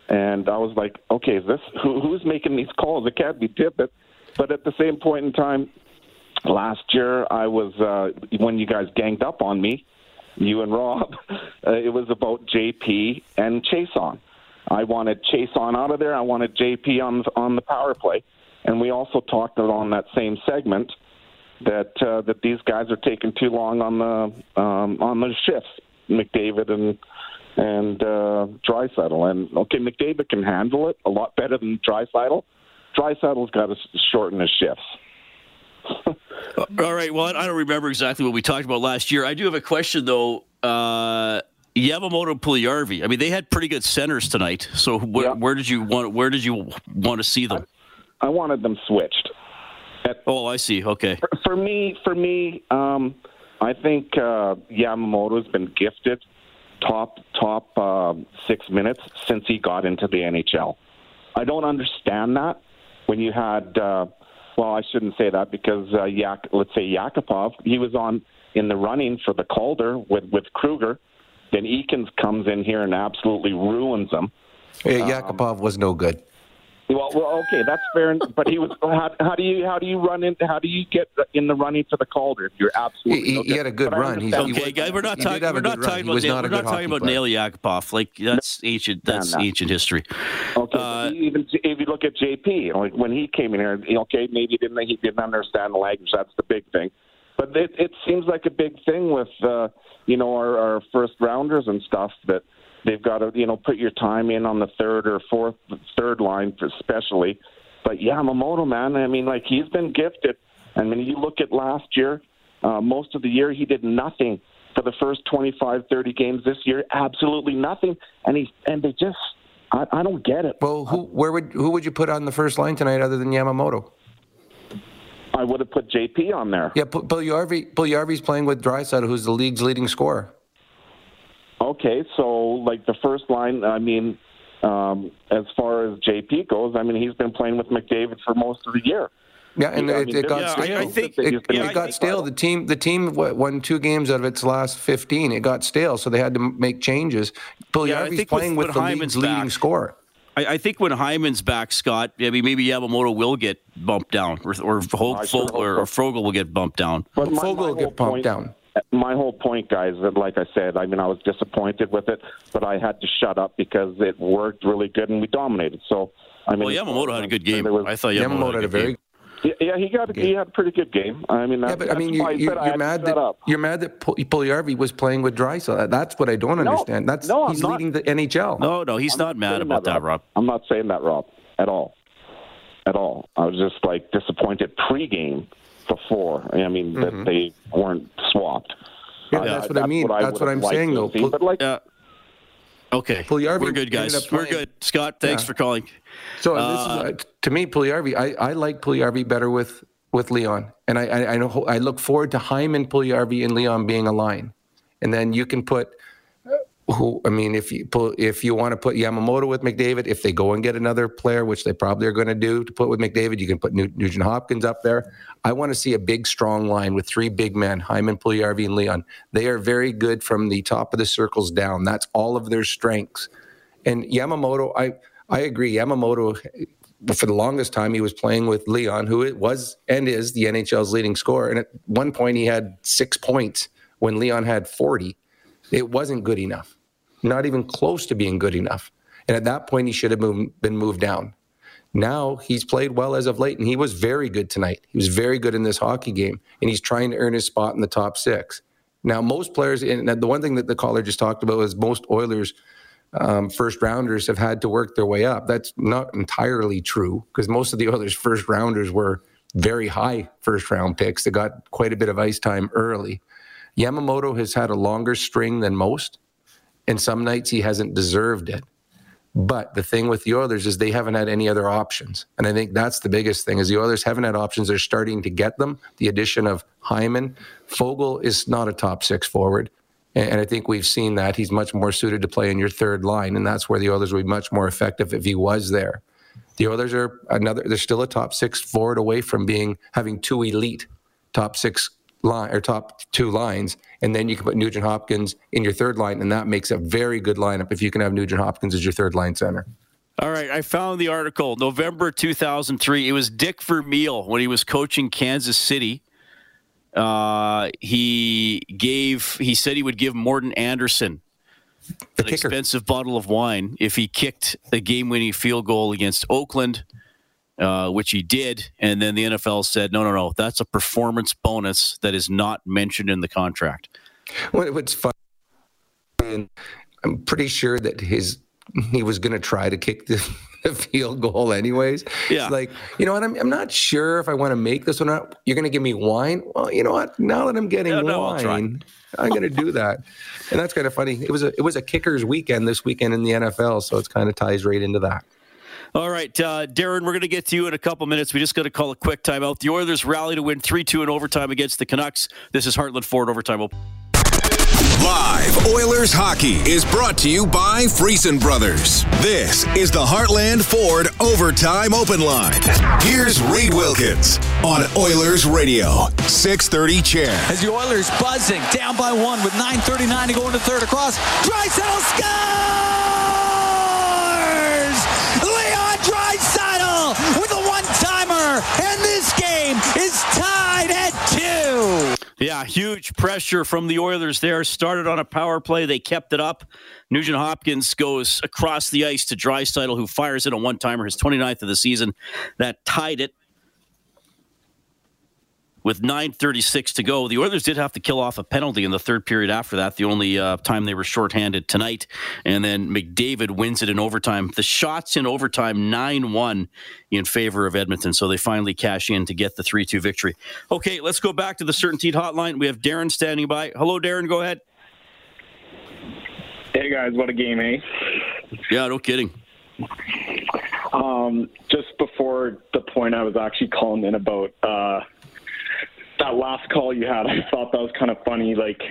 And I was like, okay, is this who, who's making these calls? It can't be Tippett. But at the same point in time, last year I was uh, when you guys ganged up on me, you and Rob. Uh, it was about JP and Chiasson I wanted Chiasson out of there. I wanted JP on on the power play, and we also talked on that same segment that uh, that these guys are taking too long on the um, on the shifts. McDavid and and uh, Draisaitl. And okay, McDavid can handle it a lot better than Draisaitl. Draisaitl's got to shorten his shifts. All right. Well, I don't remember exactly what we talked about last year. I do have a question though. Uh, Yamamoto Puljujarvi. I mean, they had pretty good centers tonight. So wh- yeah. where did you want? Where did you want to see them? I, I wanted them switched. At, oh, I see. Okay. For, for me, for me, um, I think uh, Yamamoto's been gifted top top uh, six minutes since he got into the NHL. I don't understand that. When you had, uh, well, I shouldn't say that because uh, Yak, let's say Yakupov, he was on in the running for the Calder with with Kruger then Eakins comes in here and absolutely ruins them. Yeah, Yakupov um, was no good. Well, well, okay, that's fair. But he was. How, how, do you how do you run into how do you get in the running for the Calder if you're absolutely? He, no he had a good but run. He's, okay, guys, we're not talking. We're not talking about. We're not talking about Nail Yakupov. Like that's ancient. That's no, no. ancient history. Okay, uh, even if you look at JP, like when he came in here, okay, maybe he didn't he didn't understand the language. That's the big thing. But it, it seems like a big thing with. Uh, you know, our, our first rounders and stuff that they've got to, you know, put your time in on the third or fourth, third line, especially. But Yamamoto, man, I mean, like he's been gifted. I mean, you look at last year, uh, most of the year he did nothing for the first 25, 30 games this year, absolutely nothing. And he and they just, I, I don't get it. Well, who, where would who would you put on the first line tonight other than Yamamoto? I would have put JP on there. Yeah, Puljujarvi. Bill Puljujarvi's playing with Draisaitl, who's the league's leading scorer. Okay, so like the first line, I mean, um, as far as JP goes, I mean, he's been playing with McDavid for most of the year. Yeah, and it, it, got yeah, stale. I, I think it, yeah, it got stale. The team, the team won two games out of its last fifteen. It got stale, so they had to make changes. Bill yeah, playing with, with the Hyman's league's back, leading scorer. I, I, think when Hyman's back, Scott, I mean, maybe Yamamoto will get bumped down, or or, Hol- Fog- or, or Foegele will get bumped down. But my, Foegele will get bumped point, down. My whole point, guys, that like I said, I mean, I was disappointed with it, but I had to shut up because it worked really good and we dominated. So, I mean, well, Yamamoto had a good game. Was, I thought Yamamoto, Yamamoto had a very yeah, yeah, he got he had a pretty good game. I mean, yeah, but I mean, you, are mad that up. you're mad that Puljujarvi was playing with Draisaitl. That's what I don't no, understand. That's no, he's leading the NHL. No, no, he's I'm not mad about that, Rob. Rob. I'm not saying that, Rob, at all, at all. I was just like disappointed pregame before. I mean, mm-hmm. that they weren't swapped. Yeah, uh, that's what I mean. What that's I what I'm saying, though. See, but like, uh, okay, Puljujarvi we're good, guys. We're good. Scott, thanks yeah. for calling. So uh, this is, uh, to me, Puljujarvi, I, I like Puljujarvi better with with Leon, and I, I, I know I look forward to Hyman, Puljujarvi, and Leon being a line, and then you can put who I mean, if you pull, if you want to put Yamamoto with McDavid, if they go and get another player, which they probably are going to do to put with McDavid, you can put Nugent Hopkins up there. I want to see a big, strong line with three big men: Hyman, Puljujarvi, and Leon. They are very good from the top of the circles down. That's all of their strengths. And Yamamoto, I I agree. Yamamoto, for the longest time, he was playing with Leon, who it was and is the NHL's leading scorer. And at one point, he had six points when Leon had forty. It wasn't good enough not even close to being good enough. And at that point, he should have been moved down. Now he's played well as of late, and he was very good tonight. He was very good in this hockey game, and he's trying to earn his spot in the top six. Now, most players, and the one thing that the caller just talked about is most Oilers um, first rounders have had to work their way up. That's not entirely true because most of the Oilers first rounders were very high first round picks that got quite a bit of ice time early. Yamamoto has had a longer string than most. And some nights he hasn't deserved it. But the thing with the Oilers is they haven't had any other options. And I think that's the biggest thing is the Oilers haven't had options. They're starting to get them. The addition of Hyman. Foegele is not a top six forward. And I think we've seen that. He's much more suited to play in your third line. And that's where the Oilers would be much more effective if he was there. The Oilers are another, they're still a top six forward away from being having two elite top six line or top two lines, and then you can put Nugent Hopkins in your third line, and that makes a very good lineup if you can have Nugent Hopkins as your third line center. All right, I found the article, November 2003. It was Dick Vermeil when he was coaching Kansas City. Uh, he gave, he said he would give Morten Andersen the an kicker. expensive bottle of wine if he kicked a game-winning field goal against Oakland uh, which he did. And then the NFL said, no, no, no, that's a performance bonus that is not mentioned in the contract. what's fun, and I'm pretty sure that his he was going to try to kick the, the, field goal anyways. Yeah. It's like, you know what? I'm, I'm not sure if I want to make this one up. You're going to give me wine? Well, you know what? Now that I'm getting yeah, no, wine, I'm going to do that. And that's kind of funny. It was a, it was a kicker's weekend this weekend in the NFL. So it kind of ties right into that. All right, uh, Darren, we're going to get to you in a couple minutes. We just got to call a quick timeout. The Oilers rally to win 3 2 in overtime against the Canucks. This is Heartland Ford Overtime Live Oilers hockey is brought to you by Friesen Brothers. This is the Heartland Ford Overtime Open Line. Here's Reed Wilkins on Oilers Radio, 630 CHED. As the Oilers buzzing down by one with 9.39 to go into third across. Draisaitl scores! With a one-timer, and this game is tied at two. Yeah, huge pressure from the Oilers there. Started on a power play. They kept it up. Nugent Hopkins goes across the ice to Draisaitl, who fires it a one timer, his 29th of the season. That tied it with 9.36 to go. The Oilers did have to kill off a penalty in the third period after that, the only uh, time they were shorthanded tonight. And then McDavid wins it in overtime. The shots in overtime 9 1 in favor of Edmonton. So they finally cash in to get the 3 2 victory. Okay, let's go back to the CertainTeed hotline. We have Darren standing by. Hello, Darren. Go ahead. Hey, guys. What a game, eh? Yeah, no kidding. Um, just before the point I was actually calling in about. Uh, that last call you had, I thought that was kind of funny. Like,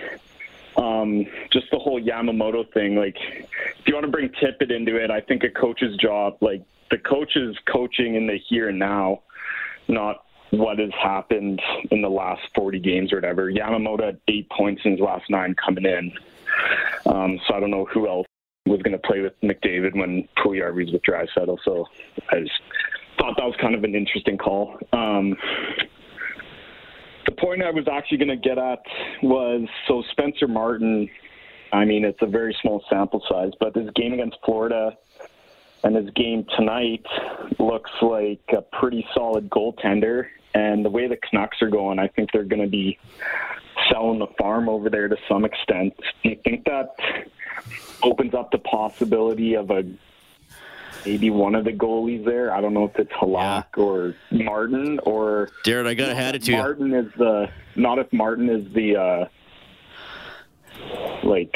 um, just the whole Yamamoto thing. Like, if you want to bring Tippett into it, I think a coach's job, like, the coach is coaching in the here and now, not what has happened in the last 40 games or whatever. Yamamoto had eight points in his last nine coming in. Um, so I don't know who else was going to play with McDavid when Puljujarvi's with Draisaitl. So I just thought that was kind of an interesting call. Um, the point I was actually going to get at was so Spencer Martin. I mean, it's a very small sample size, but his game against Florida and his game tonight looks like a pretty solid goaltender. And the way the Canucks are going, I think they're going to be selling the farm over there to some extent. Do you think that opens up the possibility of a maybe one of the goalies there. I don't know if it's Halak yeah. or Martin or. Darren, I got to hand it to Martin you. Martin is the not if Martin is the uh, like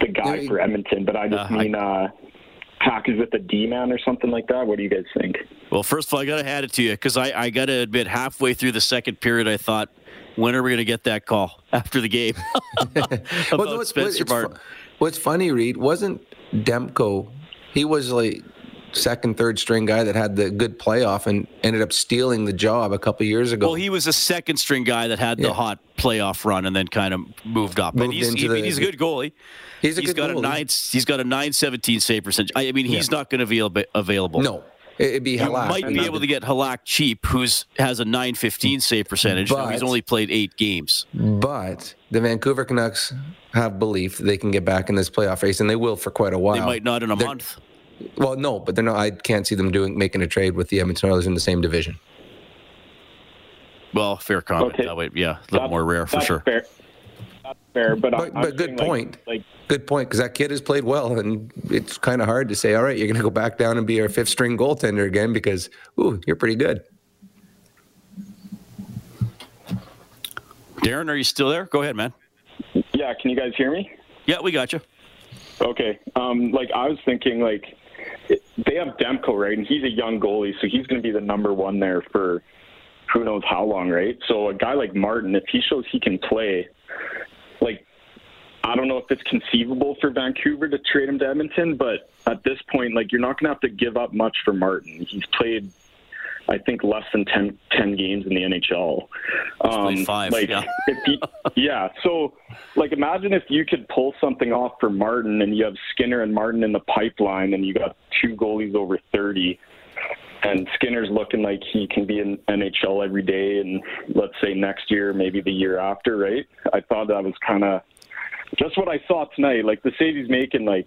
the guy for Edmonton, but I just uh, mean uh, Hack is with the D man or something like that. What do you guys think? Well, first of all, I got to hand it to you because I, I got to admit, halfway through the second period, I thought, when are we going to get that call after the game about well, what's, Spencer Martin? What's funny, Reed, wasn't Demko? He was like second, third string guy that had the good playoff and ended up stealing the job a couple years ago. Well, he was a second string guy that had the yeah. hot playoff run and then kind of moved up. Moved and he's, he, the, he's a good goalie. He's a he's got goalie. a nine. He's got a nine seventeen save percentage. I mean, he's yeah. not going to be available. No. It'd be Halak. You might be able to get Halak cheap, who's has a 915 save percentage. But, he's only played eight games. But the Vancouver Canucks have belief they can get back in this playoff race, and they will for quite a while. They might not in a they're, month. Well, no, but they're not. I can't see them doing making a trade with the Edmonton Oilers in the same division. Well, fair comment. Okay. That way, yeah, a little that's, more rare for sure. Fair. That's fair, but, but, but good point. Like, like, good point because that kid has played well, and it's kind of hard to say, all right, you're going to go back down and be our fifth string goaltender again because, ooh, you're pretty good. Darren, are you still there? Go ahead, man. Yeah, can you guys hear me? Yeah, we got you. Okay. Um, like I was thinking, like they have Demko, right? And he's a young goalie, so he's going to be the number one there for who knows how long, right? So a guy like Martin, if he shows he can play, like I don't know if it's conceivable for Vancouver to trade him to Edmonton, but at this point, like you're not going to have to give up much for Martin. He's played I think less than 10, 10 games in the NHL. Um, five, like, yeah. yeah. So, like, imagine if you could pull something off for Martin, and you have Skinner and Martin in the pipeline, and you got two goalies over thirty, and Skinner's looking like he can be in NHL every day, and let's say next year, maybe the year after, right? I thought that was kind of just what I saw tonight. Like the save he's making, like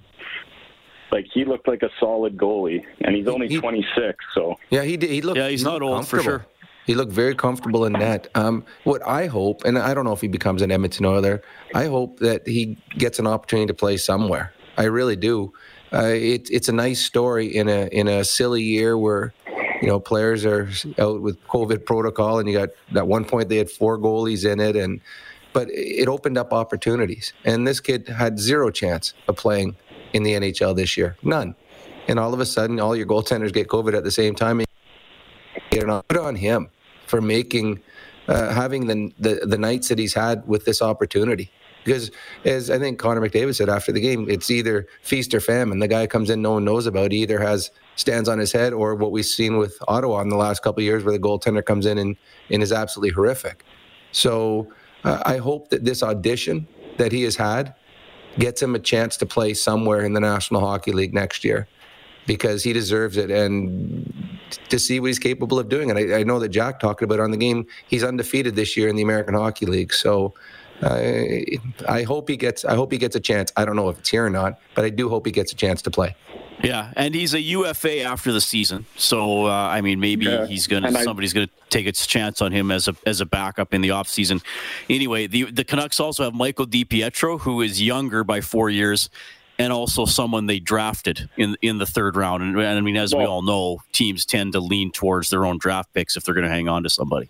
like he looked like a solid goalie, and he's only he, 26. So yeah, he did. He looked. Yeah, he's not old for sure. He looked very comfortable in net. Um, what I hope, and I don't know if he becomes an Edmonton Oiler, I hope that he gets an opportunity to play somewhere. I really do. Uh, it, it's a nice story in a in a silly year where you know players are out with COVID protocol, and you got at one point they had four goalies in it, and but it opened up opportunities. And this kid had zero chance of playing in the NHL this year. None. And all of a sudden, all your goaltenders get COVID at the same time. Get on, put on him for making, uh, having the, the the nights that he's had with this opportunity. Because as I think Connor McDavid said after the game, it's either feast or famine. The guy comes in, no one knows about. He either has stands on his head, or what we've seen with Ottawa in the last couple years, where the goaltender comes in and, and is absolutely horrific. So uh, I hope that this audition that he has had gets him a chance to play somewhere in the National Hockey League next year because he deserves it and to see what he's capable of doing. And I, I know that Jack talked about on the game, he's undefeated this year in the American Hockey League. So uh, I hope he gets. I hope he gets a chance. I don't know if it's here or not, but I do hope he gets a chance to play. Yeah, and he's a UFA after the season, so uh, I mean maybe yeah. he's gonna somebody's gonna take its chance on him as a as a backup in the off season. Anyway, the the Canucks also have Michael DiPietro, who is younger by four years, and also someone they drafted in in the third round. And, and I mean, as well, we all know, teams tend to lean towards their own draft picks if they're going to hang on to somebody.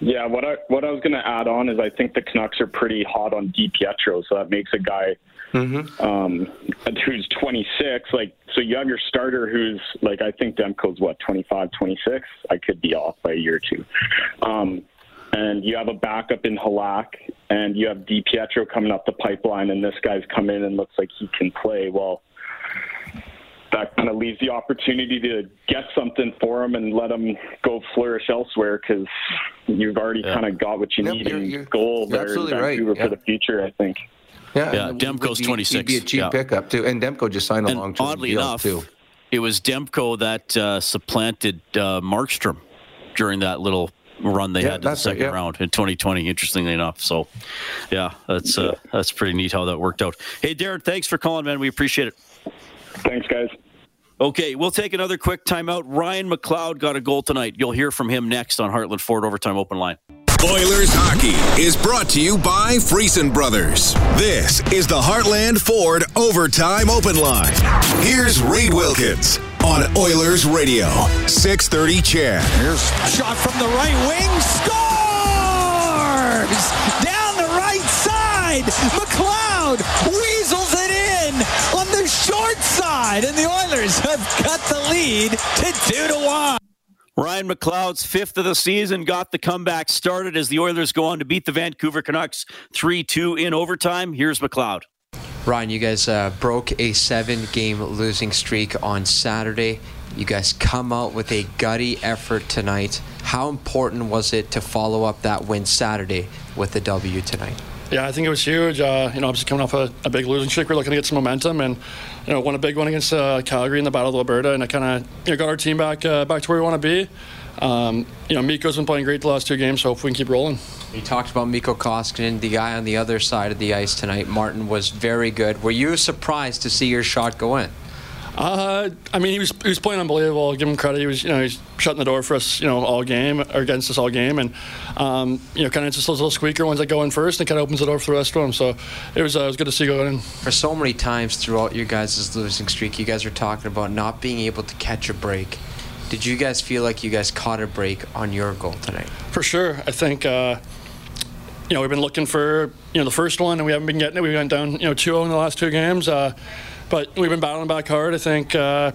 Yeah, what I what I was going to add on is I think the Canucks are pretty hot on DiPietro, so that makes a guy mm-hmm. um, who's 26. Like, so you have your starter who's like, I think Demko's what 25, 26. I could be off by a year or two. Um, and you have a backup in Halak, and you have DiPietro coming up the pipeline, and this guy's come in and looks like he can play. Well, that kind of leaves the opportunity to get something for him and let him go flourish elsewhere because you've already yeah. kind of got what you yep, need you're, in you're, goal there in Vancouver right. yep. for the future. I think. Yeah, yeah. Demko's be, 26. He'd be a cheap yeah. pickup too, and Demko just signed a long-term oddly deal enough, too. It was Demko that uh, supplanted uh, Markstrom during that little run they yeah, had in the second yeah. round in 2020. Interestingly enough, so yeah, that's uh, that's pretty neat how that worked out. Hey, Darren, thanks for calling, man. We appreciate it. Thanks, guys. Okay, we'll take another quick timeout. Ryan McLeod got a goal tonight. You'll hear from him next on Heartland Ford Overtime Open Line. Oilers hockey is brought to you by Friesen Brothers. This is the Heartland Ford Overtime Open Line. Here's Reed Wilkins on Oilers Radio, 630 CHED. Here's shot from the right wing. Scores! Down the right side. McLeod weasels it in on the short side. And the Oilers have cut the lead to 2 to 1. Ryan McLeod's fifth of the season got the comeback started as the Oilers go on to beat the Vancouver Canucks 3 2 in overtime. Here's McLeod. Ryan, you guys uh, broke a seven game losing streak on Saturday. You guys come out with a gutty effort tonight. How important was it to follow up that win Saturday with a W tonight? Yeah, I think it was huge. Uh, you know, obviously coming off a, a, big losing streak, we're looking to get some momentum, and you know, won a big one against uh, Calgary in the Battle of Alberta, and I kind of you know, got our team back uh, back to where we want to be. Um, you know, Mikko's been playing great the last two games, so hopefully we can keep rolling. You talked about Mikko Koskinen, the guy on the other side of the ice tonight. Martin was very good. Were you surprised to see your shot go in? Uh, I mean, he was he was playing unbelievable. I'll give him credit. He was, you know, he's shutting the door for us, you know, all game or against us all game, and um, you know, kind of just those little squeaker ones that go in first and kind of opens the door for the rest of them. So it was uh, it was good to see going in. For so many times throughout your guys' losing streak, you guys are talking about not being able to catch a break. Did you guys feel like you guys caught a break on your goal tonight? For sure. I think. Uh, you know, we've been looking for you know the first one, and we haven't been getting it. We went down you know 2-0 in the last two games. Uh, but we've been battling back hard. I think uh,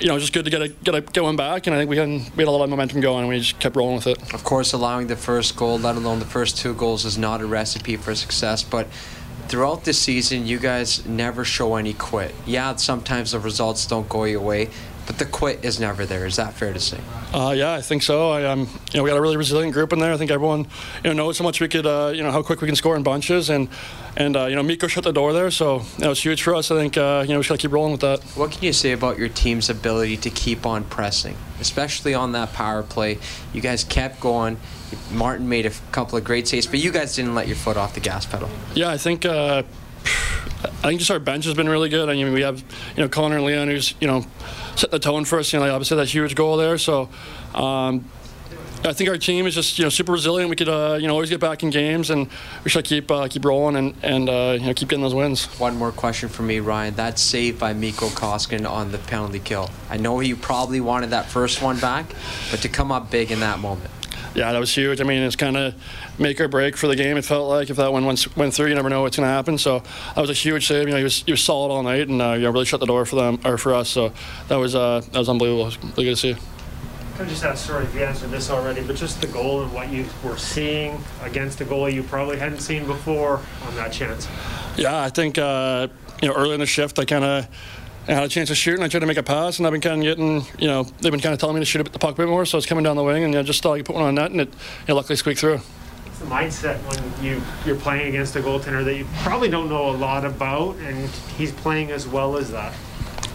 you know just good to get a, get a, get one back, and I think we had we had a lot of momentum going, and we just kept rolling with it. Of course, allowing the first goal, let alone the first two goals, is not a recipe for success, but. Throughout the season, you guys never show any quit. Yeah, sometimes the results don't go your way, but the quit is never there. Is that fair to say? Uh, yeah, I think so. I, um, you know, we got a really resilient group in there. I think everyone, you know, knows how much we could, uh, you know, how quick we can score in bunches, and and uh, you know, Mikko shut the door there, so that was huge for us. I think, uh, you know, we should keep rolling with that. What can you say about your team's ability to keep on pressing, especially on that power play? You guys kept going. Martin made a couple of great saves, but you guys didn't let your foot off the gas pedal. Yeah, I think. Uh, I think just our bench has been really good. I mean, we have, you know, Connor and Leon who's, you know, set the tone for us. You know, like obviously that huge goal there. So, um, I think our team is just you know super resilient. We could uh, you know always get back in games, and we should keep uh, keep rolling and and uh, you know keep getting those wins. One more question for me, Ryan. That save by Mikko Koskinen on the penalty kill. I know you probably wanted that first one back, but to come up big in that moment. Yeah, that was huge. I mean, it's kind of make or break for the game. It felt like if that one went, went through, you never know what's going to happen. So that was a huge save. You know, he was, he was solid all night, and uh, you know, really shut the door for them or for us. So that was uh, that was unbelievable. It was really good to see. I just ask, sorry if you answered this already, but just the goal and what you were seeing against a goalie you probably hadn't seen before on that chance. Yeah, I think uh, you know early in the shift I kind of I had a chance to shoot and I tried to make a pass and I've been kind of getting, you know, they've been kind of telling me to shoot the puck a bit more, so it's coming down the wing and you know, just thought you put one on net and it, you know, luckily squeaked through. The mindset when you you're playing against a goaltender that you probably don't know a lot about and he's playing as well as that?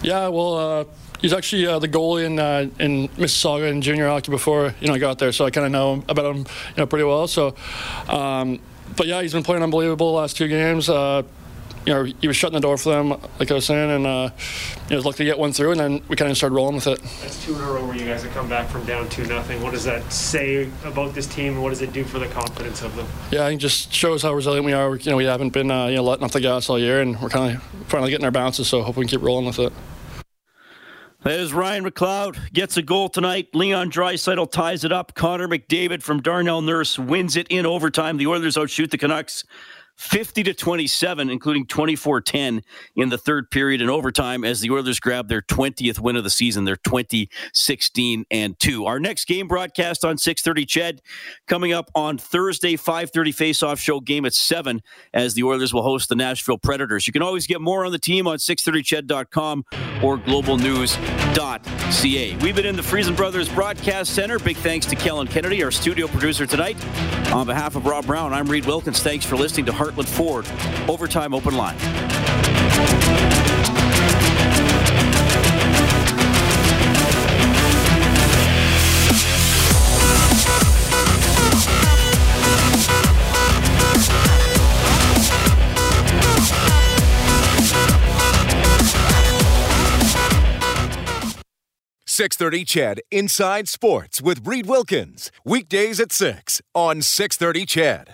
Yeah, well, uh, he's actually uh, the goalie in uh, in Mississauga in junior hockey before you know I got there, so I kind of know about him, you know, pretty well. So, um, but yeah, he's been playing unbelievable last two games. Uh, you know, he was shutting the door for them, like I was saying, and uh, you know, was lucky to get one through, and then we kind of started rolling with it. That's two in a row where you guys have come back from down two nothing. What does that say about this team, and what does it do for the confidence of them? Yeah, I think it just shows how resilient we are. You know, we haven't been uh, you know letting off the gas all year, and we're kind of finally getting our bounces. So hope we can keep rolling with it. That is Ryan McLeod gets a goal tonight. Leon Draisaitl ties it up. Connor McDavid from Darnell Nurse wins it in overtime. The Oilers outshoot the Canucks 50 to 27, including 24 10 in the third period and overtime as the Oilers grab their 20th win of the season, their 2016 and 2. Our next game broadcast on 630 CHED coming up on Thursday, 530 face-off show game at 7 as the Oilers will host the Nashville Predators. You can always get more on the team on 630ched.com or globalnews.ca. We've been in the Friesen Brothers Broadcast Center. Big thanks to Kellen Kennedy, our studio producer tonight. On behalf of Rob Brown, I'm Reed Wilkins. Thanks for listening to Heart Heartland Ford. Overtime open line. Six thirty, CHED Inside Sports with Reed Wilkins, weekdays at six on Six Thirty, CHED.